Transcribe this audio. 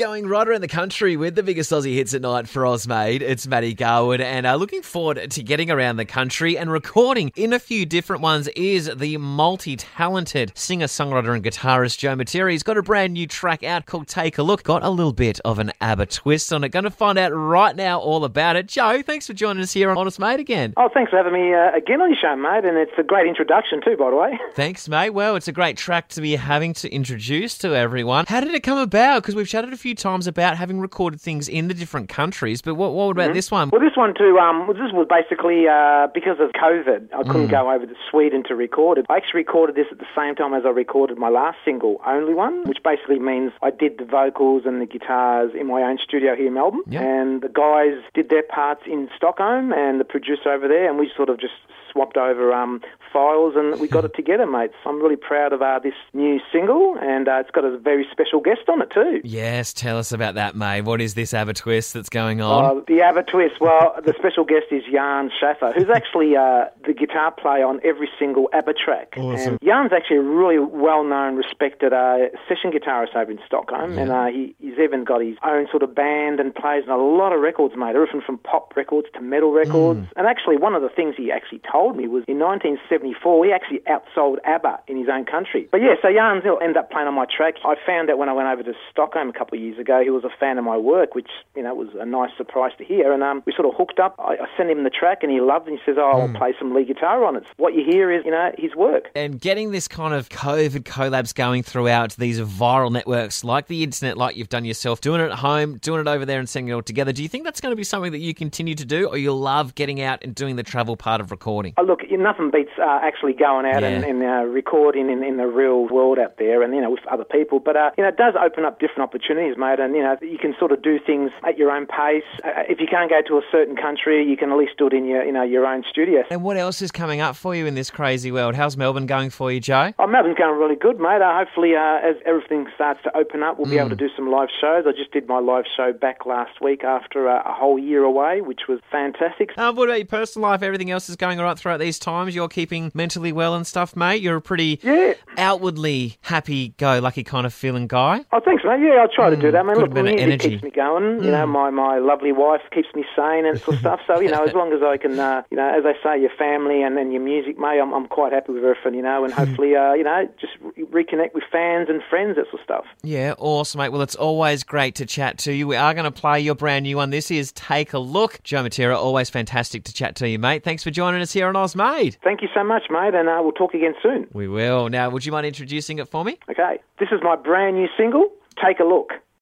Going right around the country with the biggest Aussie hits at night for Oz Made. It's Maddie Garwood, and uh, looking forward to getting around the country and recording in a few different ones is the multi talented singer, songwriter, and guitarist Joe Matera. He's got a brand new track out called Take a Look. Got a little bit of an ABBA twist on it. Going to find out right now all about it. Joe, thanks for joining us here on Honest Mate again. Oh, thanks for having me uh, again on your show, mate, and it's a great introduction too, by the way. Thanks, mate. Well, it's a great track to be having to introduce to everyone. How did it come about? Because we've chatted a few times about having recorded things in the different countries, but what, what about this one? Well, this one too. Um, this was basically uh, because of COVID. I couldn't Mm. go over to Sweden to record it. I actually recorded this at the same time as I recorded my last single, "Only One," which basically means I did the vocals and the guitars in my own studio here in Melbourne, Yeah. and the guys did their parts in Stockholm, and the producer over there, and we sort of just swapped over um, files and we got it together, mates. I'm really proud of uh, this new single, and uh, it's got a very special guest on it too. Yes, tell us about that, May. What is this ABBA twist that's going on? Uh, the ABBA twist. Well, the special guest is Jan Schaffer, who's actually uh, the guitar player on every single ABBA track. Awesome. And Jan's actually a really well-known, respected uh, session guitarist over in Stockholm, and uh, he, he's even got his own sort of band and plays on a lot of records, mate. Everything from pop records to metal records. And actually, one of the things he actually told me was in 1974 he actually outsold ABBA in his own country. But yeah, so Jan ended up playing on my track. I found out when I went over to Stockholm a couple of years ago, he was a fan of my work, which you know was a nice surprise to hear. And um, we sort of hooked up. I, I sent him the track, and he loved it. And He says, "Oh, I'll play some lead guitar on it." What you hear is, you know, his work. and getting this kind of COVID collabs going throughout these viral networks like the internet, like you've done yourself, doing it at home, doing it over there and sending it all together. Do you think that's going to be something that you continue to do, or you love getting out and doing the travel part of recording? Oh, look, nothing beats uh, actually going out and, and uh, recording in, in the real world out there, and you know with other people. But uh, you know, it does open up different opportunities, mate. And you know, you can sort of do things at your own pace. Uh, if you can't go to a certain country, you can at least do it in your you know your own studio. And what else is coming up for you in this crazy world? How's Melbourne going for you, Joe? Oh, Melbourne's going really good, mate. Uh, hopefully, uh, as everything starts to open up, we'll be able to do some live shows. I just did my live show back last week after uh, a whole year away, which was fantastic. What about your personal life? Everything else is going all right throughout these times? You're keeping mentally well and stuff, mate? You're a pretty Yeah. Outwardly happy-go-lucky kind of feeling guy? Oh, thanks, mate. Yeah, I'll try to do that. I mean, good look, bit of music energy. keeps me going. You know, my, my lovely wife keeps me sane and sort of stuff. So, you know, as long as I can, uh, you know, as they say, your family and then your music, mate, I'm, I'm quite happy with everything, you know, and hopefully, uh, you know, just re- reconnect with fans and friends, that sort of stuff. Yeah, awesome, mate. Well, it's always great to chat to you. We are going to play your brand new one. This is Take a Look. Joe Matera, always fantastic to chat to you, mate. Thanks for joining us here on Oz Made. Thank you so much, mate, and uh, we'll talk again soon. We will. Now, would you mind introducing it for me? Okay, this is my brand new single, Take a Look.